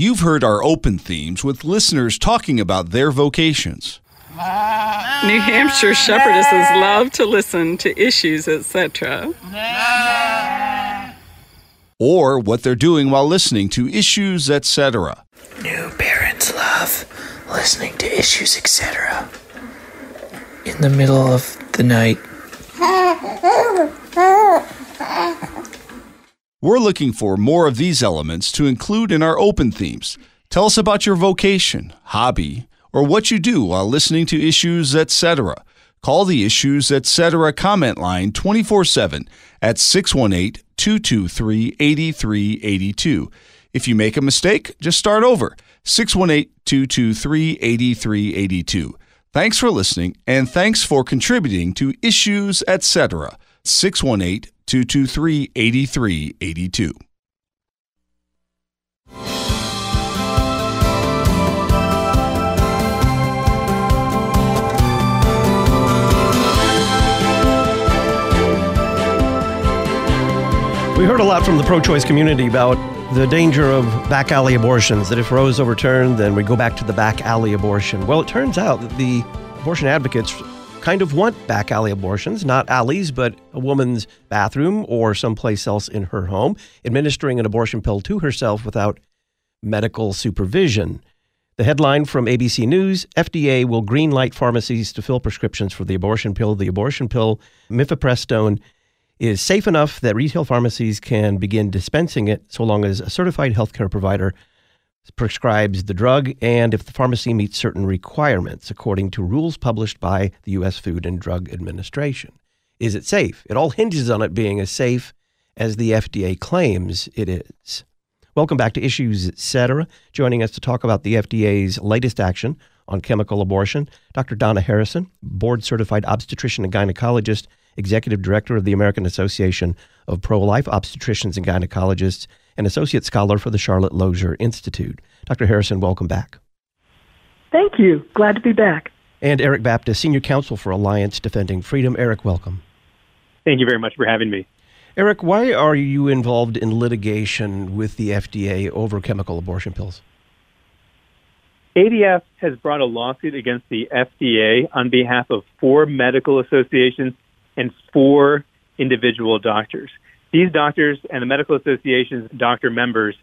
You've heard our open themes with listeners talking about their vocations. New Hampshire shepherdesses love to listen to issues, etc. Or what they're doing while listening to issues, etc. New parents love listening to issues, etc. In the middle of the night. We're looking for more of these elements to include in our open themes. Tell us about your vocation, hobby, or what you do while listening to issues, etc. Call the Issues Etc. comment line 24 7 at 618 223 8382. If you make a mistake, just start over 618 223 8382. Thanks for listening and thanks for contributing to Issues Etc. 618 223 8382. We heard a lot from the pro choice community about the danger of back alley abortions, that if Roe is overturned, then we go back to the back alley abortion. Well, it turns out that the abortion advocates kind of want back alley abortions, not alleys, but a woman's bathroom or someplace else in her home, administering an abortion pill to herself without medical supervision. The headline from ABC News FDA will greenlight pharmacies to fill prescriptions for the abortion pill. The abortion pill, mifepristone, is safe enough that retail pharmacies can begin dispensing it so long as a certified healthcare provider prescribes the drug and if the pharmacy meets certain requirements according to rules published by the U.S. Food and Drug Administration. Is it safe? It all hinges on it being as safe as the FDA claims it is. Welcome back to Issues Etc. Joining us to talk about the FDA's latest action on chemical abortion, Dr. Donna Harrison, board certified obstetrician and gynecologist Executive Director of the American Association of Pro Life Obstetricians and Gynecologists, and Associate Scholar for the Charlotte Lozier Institute. Dr. Harrison, welcome back. Thank you. Glad to be back. And Eric Baptist, Senior Counsel for Alliance Defending Freedom. Eric, welcome. Thank you very much for having me. Eric, why are you involved in litigation with the FDA over chemical abortion pills? ADF has brought a lawsuit against the FDA on behalf of four medical associations and four individual doctors. These doctors and the medical association's doctor members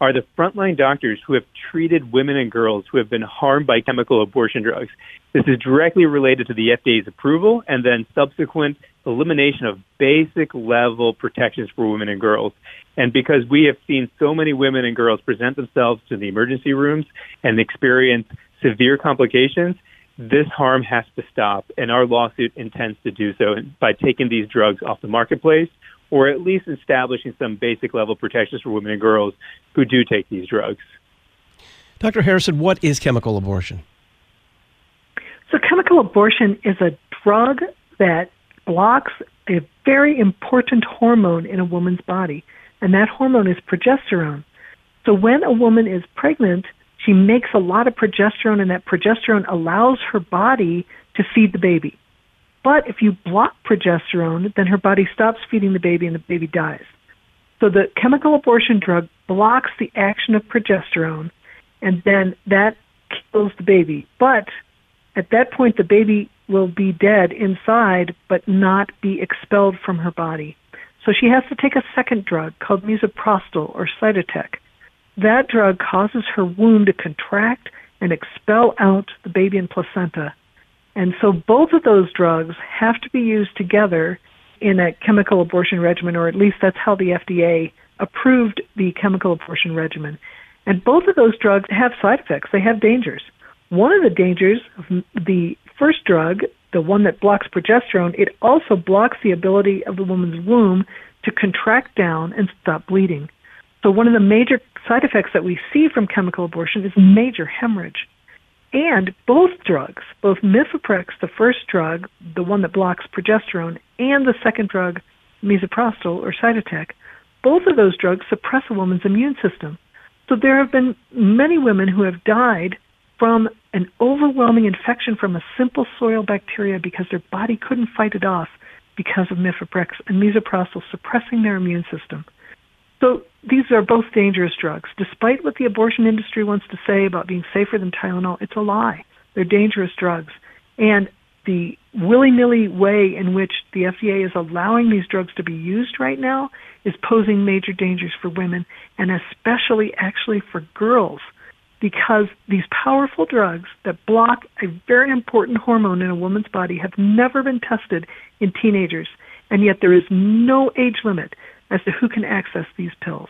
are the frontline doctors who have treated women and girls who have been harmed by chemical abortion drugs. This is directly related to the FDA's approval and then subsequent elimination of basic level protections for women and girls. And because we have seen so many women and girls present themselves to the emergency rooms and experience severe complications, this harm has to stop, and our lawsuit intends to do so by taking these drugs off the marketplace or at least establishing some basic level protections for women and girls who do take these drugs. Dr. Harrison, what is chemical abortion? So, chemical abortion is a drug that blocks a very important hormone in a woman's body, and that hormone is progesterone. So, when a woman is pregnant, she makes a lot of progesterone, and that progesterone allows her body to feed the baby. But if you block progesterone, then her body stops feeding the baby and the baby dies. So the chemical abortion drug blocks the action of progesterone, and then that kills the baby. But at that point, the baby will be dead inside, but not be expelled from her body. So she has to take a second drug called misoprostol or Cytotec. That drug causes her womb to contract and expel out the baby and placenta. And so both of those drugs have to be used together in a chemical abortion regimen, or at least that's how the FDA approved the chemical abortion regimen. And both of those drugs have side effects, they have dangers. One of the dangers of the first drug, the one that blocks progesterone, it also blocks the ability of the woman's womb to contract down and stop bleeding. So, one of the major side effects that we see from chemical abortion is major hemorrhage. And both drugs, both Mifeprex, the first drug, the one that blocks progesterone, and the second drug, misoprostol or Cytotec, both of those drugs suppress a woman's immune system. So there have been many women who have died from an overwhelming infection from a simple soil bacteria because their body couldn't fight it off because of Mifeprex and misoprostol suppressing their immune system. So these are both dangerous drugs. Despite what the abortion industry wants to say about being safer than Tylenol, it's a lie. They're dangerous drugs. And the willy nilly way in which the FDA is allowing these drugs to be used right now is posing major dangers for women and especially actually for girls because these powerful drugs that block a very important hormone in a woman's body have never been tested in teenagers, and yet there is no age limit as to who can access these pills.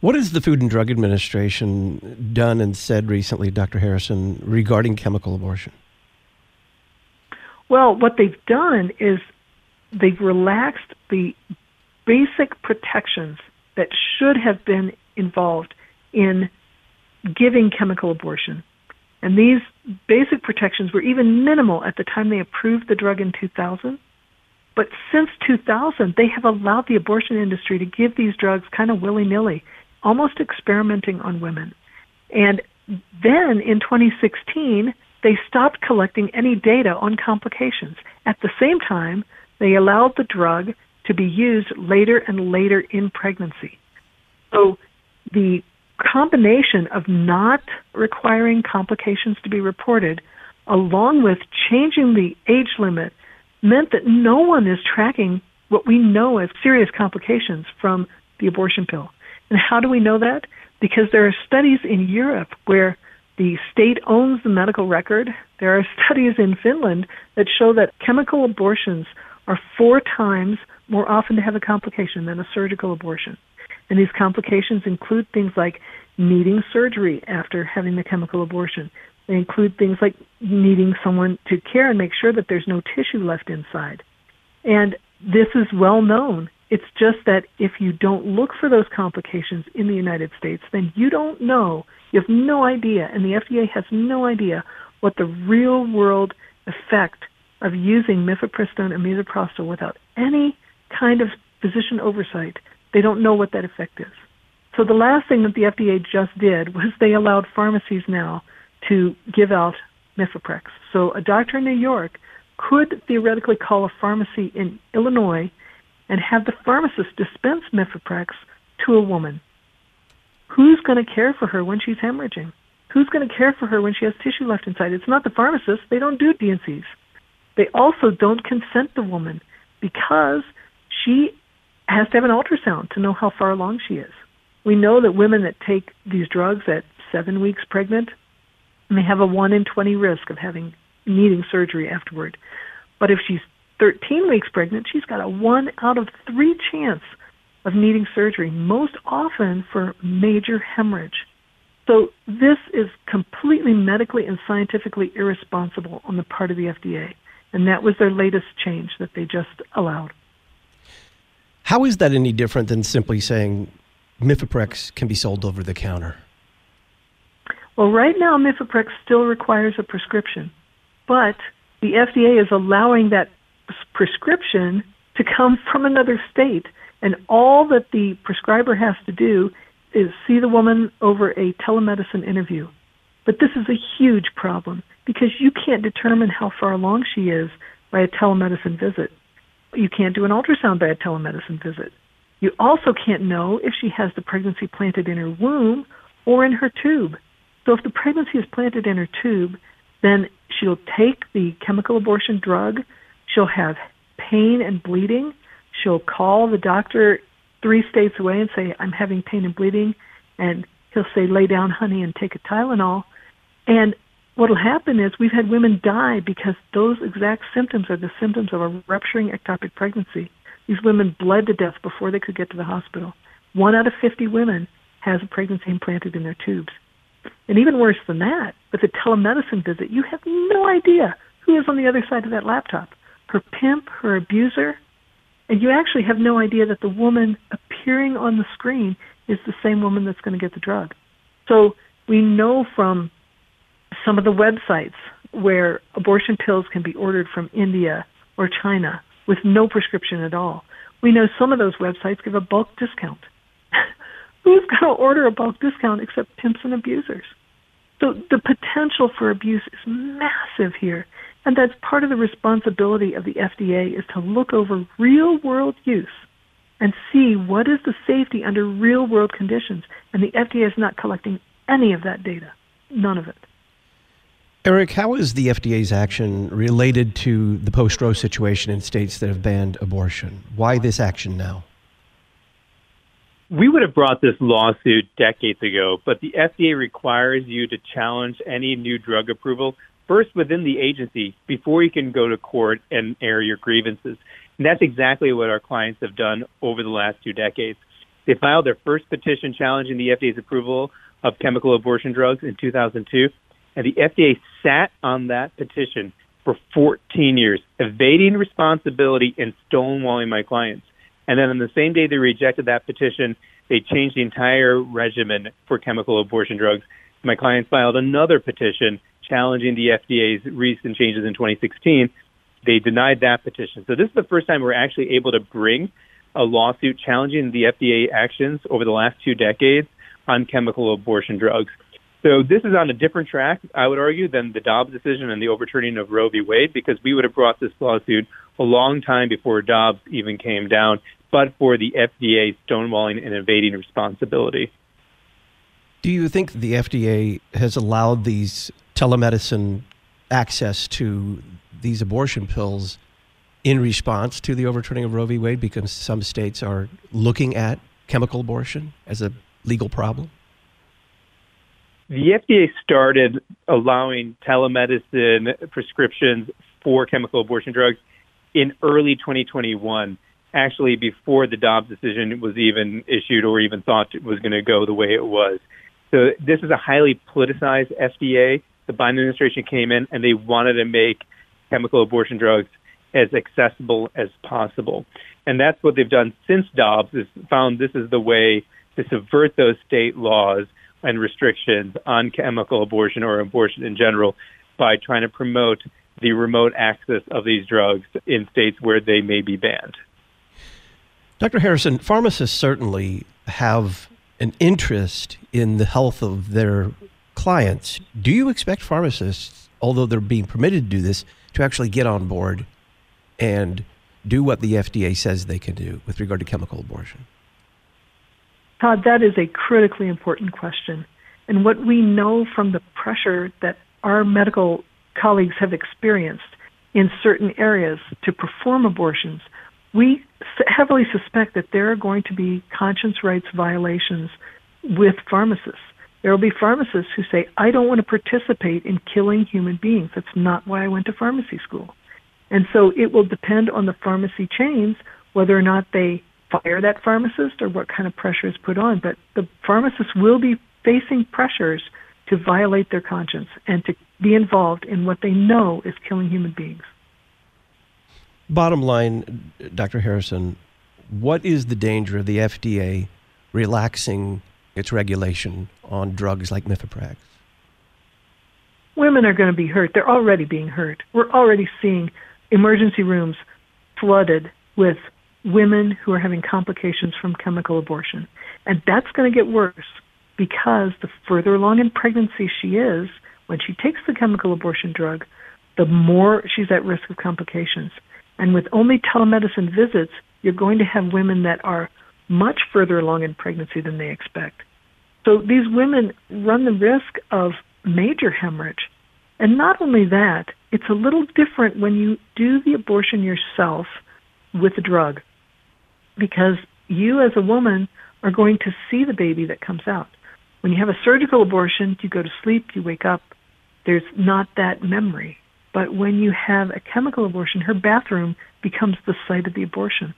What has the Food and Drug Administration done and said recently, Dr. Harrison, regarding chemical abortion? Well, what they've done is they've relaxed the basic protections that should have been involved in giving chemical abortion. And these basic protections were even minimal at the time they approved the drug in 2000. But since 2000, they have allowed the abortion industry to give these drugs kind of willy nilly, almost experimenting on women. And then in 2016, they stopped collecting any data on complications. At the same time, they allowed the drug to be used later and later in pregnancy. So the combination of not requiring complications to be reported, along with changing the age limit, meant that no one is tracking what we know as serious complications from the abortion pill. And how do we know that? Because there are studies in Europe where the state owns the medical record. There are studies in Finland that show that chemical abortions are four times more often to have a complication than a surgical abortion. And these complications include things like needing surgery after having the chemical abortion. They include things like needing someone to care and make sure that there's no tissue left inside. And this is well known. It's just that if you don't look for those complications in the United States, then you don't know, you have no idea, and the FDA has no idea what the real world effect of using mifepristone and misoprostol without any kind of physician oversight they don't know what that effect is. So the last thing that the FDA just did was they allowed pharmacies now to give out Mifeprex. So a doctor in New York could theoretically call a pharmacy in Illinois and have the pharmacist dispense Mifeprex to a woman. Who's going to care for her when she's hemorrhaging? Who's going to care for her when she has tissue left inside? It's not the pharmacist. They don't do D&Cs. They also don't consent the woman because she has to have an ultrasound to know how far along she is. We know that women that take these drugs at seven weeks pregnant may have a 1 in 20 risk of having needing surgery afterward. But if she's 13 weeks pregnant, she's got a 1 out of 3 chance of needing surgery, most often for major hemorrhage. So this is completely medically and scientifically irresponsible on the part of the FDA. And that was their latest change that they just allowed. How is that any different than simply saying Mifeprex can be sold over the counter? Well, right now, Mifeprex still requires a prescription, but the FDA is allowing that prescription to come from another state, and all that the prescriber has to do is see the woman over a telemedicine interview. But this is a huge problem because you can't determine how far along she is by a telemedicine visit. You can't do an ultrasound by a telemedicine visit. You also can't know if she has the pregnancy planted in her womb or in her tube. So if the pregnancy is planted in her tube, then she'll take the chemical abortion drug. She'll have pain and bleeding. She'll call the doctor three states away and say, I'm having pain and bleeding. And he'll say, lay down, honey, and take a Tylenol. And what will happen is we've had women die because those exact symptoms are the symptoms of a rupturing ectopic pregnancy. These women bled to death before they could get to the hospital. One out of 50 women has a pregnancy implanted in their tubes. And even worse than that, with a telemedicine visit, you have no idea who is on the other side of that laptop her pimp, her abuser, and you actually have no idea that the woman appearing on the screen is the same woman that's going to get the drug. So we know from some of the websites where abortion pills can be ordered from India or China with no prescription at all. We know some of those websites give a bulk discount. Who's going to order a bulk discount except pimps and abusers? So the potential for abuse is massive here. And that's part of the responsibility of the FDA is to look over real world use and see what is the safety under real world conditions. And the FDA is not collecting any of that data. None of it. Eric, how is the FDA's action related to the post Roe situation in states that have banned abortion? Why this action now? We would have brought this lawsuit decades ago, but the FDA requires you to challenge any new drug approval first within the agency before you can go to court and air your grievances. And that's exactly what our clients have done over the last two decades. They filed their first petition challenging the FDA's approval of chemical abortion drugs in 2002, and the FDA sat on that petition for 14 years, evading responsibility and stonewalling my clients. And then on the same day they rejected that petition, they changed the entire regimen for chemical abortion drugs. My clients filed another petition challenging the FDA's recent changes in 2016. They denied that petition. So this is the first time we're actually able to bring a lawsuit challenging the FDA actions over the last two decades on chemical abortion drugs. So this is on a different track, I would argue, than the Dobbs decision and the overturning of Roe v. Wade, because we would have brought this lawsuit a long time before Dobbs even came down but for the FDA stonewalling and evading responsibility. Do you think the FDA has allowed these telemedicine access to these abortion pills in response to the overturning of Roe v. Wade because some states are looking at chemical abortion as a legal problem? The FDA started allowing telemedicine prescriptions for chemical abortion drugs in early 2021 actually before the Dobbs decision was even issued or even thought it was going to go the way it was. So this is a highly politicized FDA. The Biden administration came in and they wanted to make chemical abortion drugs as accessible as possible. And that's what they've done since Dobbs is found this is the way to subvert those state laws and restrictions on chemical abortion or abortion in general by trying to promote the remote access of these drugs in states where they may be banned. Dr. Harrison, pharmacists certainly have an interest in the health of their clients. Do you expect pharmacists, although they're being permitted to do this, to actually get on board and do what the FDA says they can do with regard to chemical abortion? Todd, that is a critically important question. And what we know from the pressure that our medical colleagues have experienced in certain areas to perform abortions we heavily suspect that there are going to be conscience rights violations with pharmacists. There will be pharmacists who say, I don't want to participate in killing human beings. That's not why I went to pharmacy school. And so it will depend on the pharmacy chains whether or not they fire that pharmacist or what kind of pressure is put on. But the pharmacists will be facing pressures to violate their conscience and to be involved in what they know is killing human beings. Bottom line, Dr. Harrison, what is the danger of the FDA relaxing its regulation on drugs like mifeprex? Women are going to be hurt. They're already being hurt. We're already seeing emergency rooms flooded with women who are having complications from chemical abortion. And that's going to get worse because the further along in pregnancy she is, when she takes the chemical abortion drug, the more she's at risk of complications. And with only telemedicine visits, you're going to have women that are much further along in pregnancy than they expect. So these women run the risk of major hemorrhage. And not only that, it's a little different when you do the abortion yourself with a drug because you as a woman are going to see the baby that comes out. When you have a surgical abortion, you go to sleep, you wake up, there's not that memory. But when you have a chemical abortion, her bathroom becomes the site of the abortion.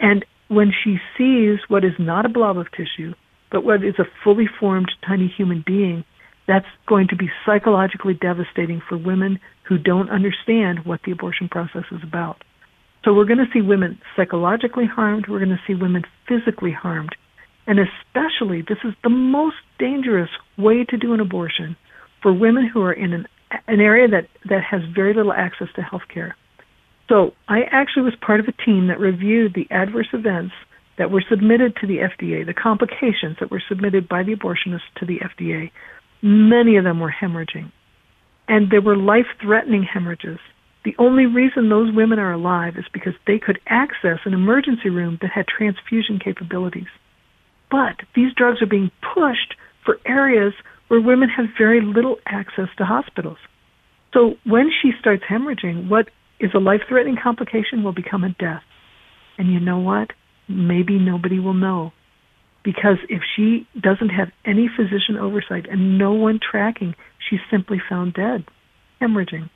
And when she sees what is not a blob of tissue, but what is a fully formed tiny human being, that's going to be psychologically devastating for women who don't understand what the abortion process is about. So we're going to see women psychologically harmed, we're going to see women physically harmed. And especially, this is the most dangerous way to do an abortion for women who are in an an area that, that has very little access to health care. So I actually was part of a team that reviewed the adverse events that were submitted to the FDA, the complications that were submitted by the abortionists to the FDA. Many of them were hemorrhaging. And there were life threatening hemorrhages. The only reason those women are alive is because they could access an emergency room that had transfusion capabilities. But these drugs are being pushed for areas where women have very little access to hospitals. So when she starts hemorrhaging, what is a life threatening complication will become a death. And you know what? Maybe nobody will know. Because if she doesn't have any physician oversight and no one tracking, she's simply found dead, hemorrhaging.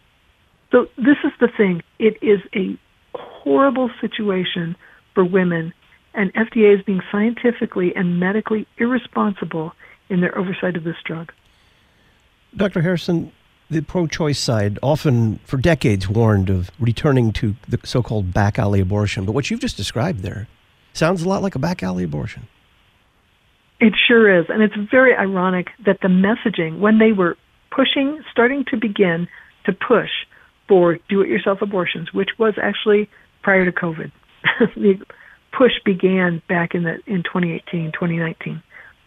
So this is the thing. It is a horrible situation for women, and FDA is being scientifically and medically irresponsible in their oversight of this drug. Dr. Harrison, the pro choice side often, for decades, warned of returning to the so called back alley abortion. But what you've just described there sounds a lot like a back alley abortion. It sure is. And it's very ironic that the messaging, when they were pushing, starting to begin to push for do it yourself abortions, which was actually prior to COVID, the push began back in, the, in 2018, 2019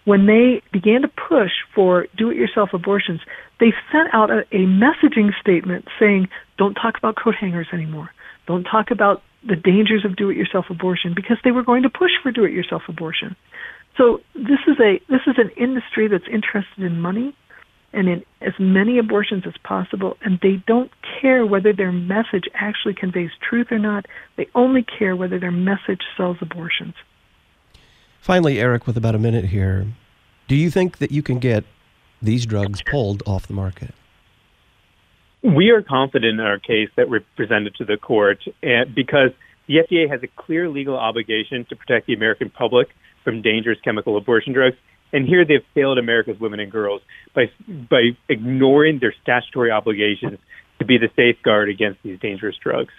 when they began to push for do it yourself abortions, they sent out a, a messaging statement saying, don't talk about coat hangers anymore. Don't talk about the dangers of do it yourself abortion because they were going to push for do it yourself abortion. So this is a this is an industry that's interested in money and in as many abortions as possible and they don't care whether their message actually conveys truth or not. They only care whether their message sells abortions. Finally, Eric, with about a minute here, do you think that you can get these drugs pulled off the market? We are confident in our case that we're presented to the court because the FDA has a clear legal obligation to protect the American public from dangerous chemical abortion drugs. And here they've failed America's women and girls by, by ignoring their statutory obligations to be the safeguard against these dangerous drugs.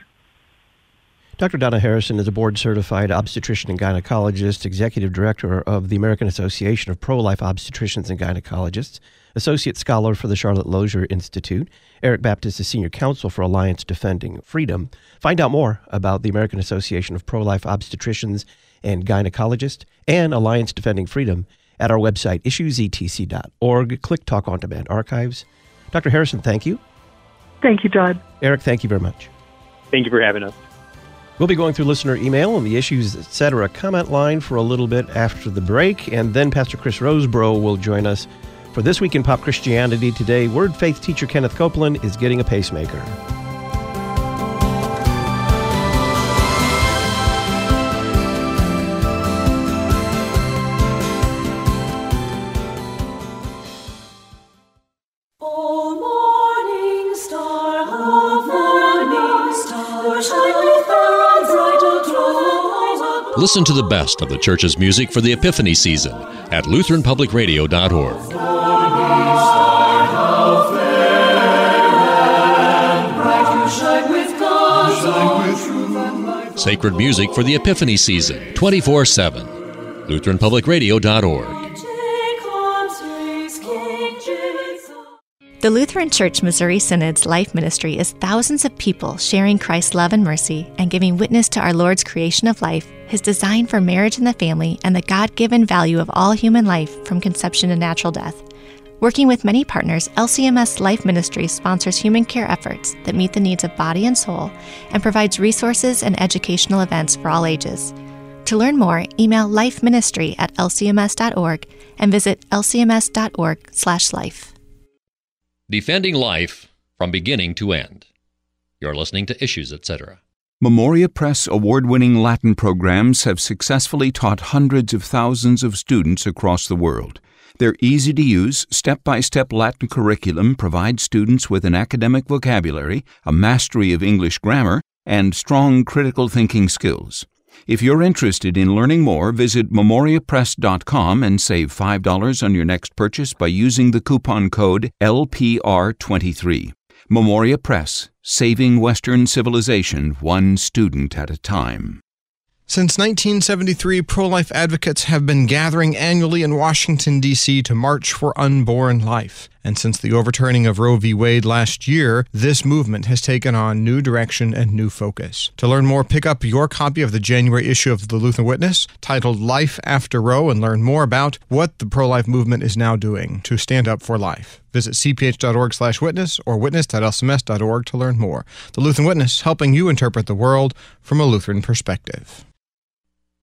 Dr. Donna Harrison is a board certified obstetrician and gynecologist, executive director of the American Association of Pro Life Obstetricians and Gynecologists, associate scholar for the Charlotte Lozier Institute. Eric Baptist is senior counsel for Alliance Defending Freedom. Find out more about the American Association of Pro Life Obstetricians and Gynecologists and Alliance Defending Freedom at our website, issuesetc.org. Click Talk on Demand Archives. Dr. Harrison, thank you. Thank you, Todd. Eric, thank you very much. Thank you for having us. We'll be going through listener email and the issues, etc. comment line for a little bit after the break, and then Pastor Chris Rosebrough will join us for This Week in Pop Christianity. Today, Word Faith teacher Kenneth Copeland is getting a pacemaker. Listen to the best of the church's music for the Epiphany season at LutheranPublicRadio.org. Sacred music for the Epiphany season 24 7. LutheranPublicRadio.org. The Lutheran Church Missouri Synod's life ministry is thousands of people sharing Christ's love and mercy and giving witness to our Lord's creation of life, his design for marriage and the family, and the God given value of all human life from conception to natural death. Working with many partners, LCMS Life Ministry sponsors human care efforts that meet the needs of body and soul and provides resources and educational events for all ages. To learn more, email lifeministry at lcms.org and visit lcms.org/life. Defending life from beginning to end. You're listening to Issues, etc. Memoria Press award winning Latin programs have successfully taught hundreds of thousands of students across the world. Their easy to use, step by step Latin curriculum provides students with an academic vocabulary, a mastery of English grammar, and strong critical thinking skills. If you're interested in learning more, visit memoriapress.com and save $5 on your next purchase by using the coupon code LPR23. Memoria Press, saving Western civilization one student at a time. Since 1973, pro life advocates have been gathering annually in Washington, D.C. to march for unborn life. And since the overturning of Roe v. Wade last year, this movement has taken on new direction and new focus. To learn more, pick up your copy of the January issue of the Lutheran Witness titled Life After Roe and learn more about what the pro life movement is now doing to stand up for life. Visit cph.org slash witness or witness.lcms.org to learn more. The Lutheran Witness, helping you interpret the world from a Lutheran perspective.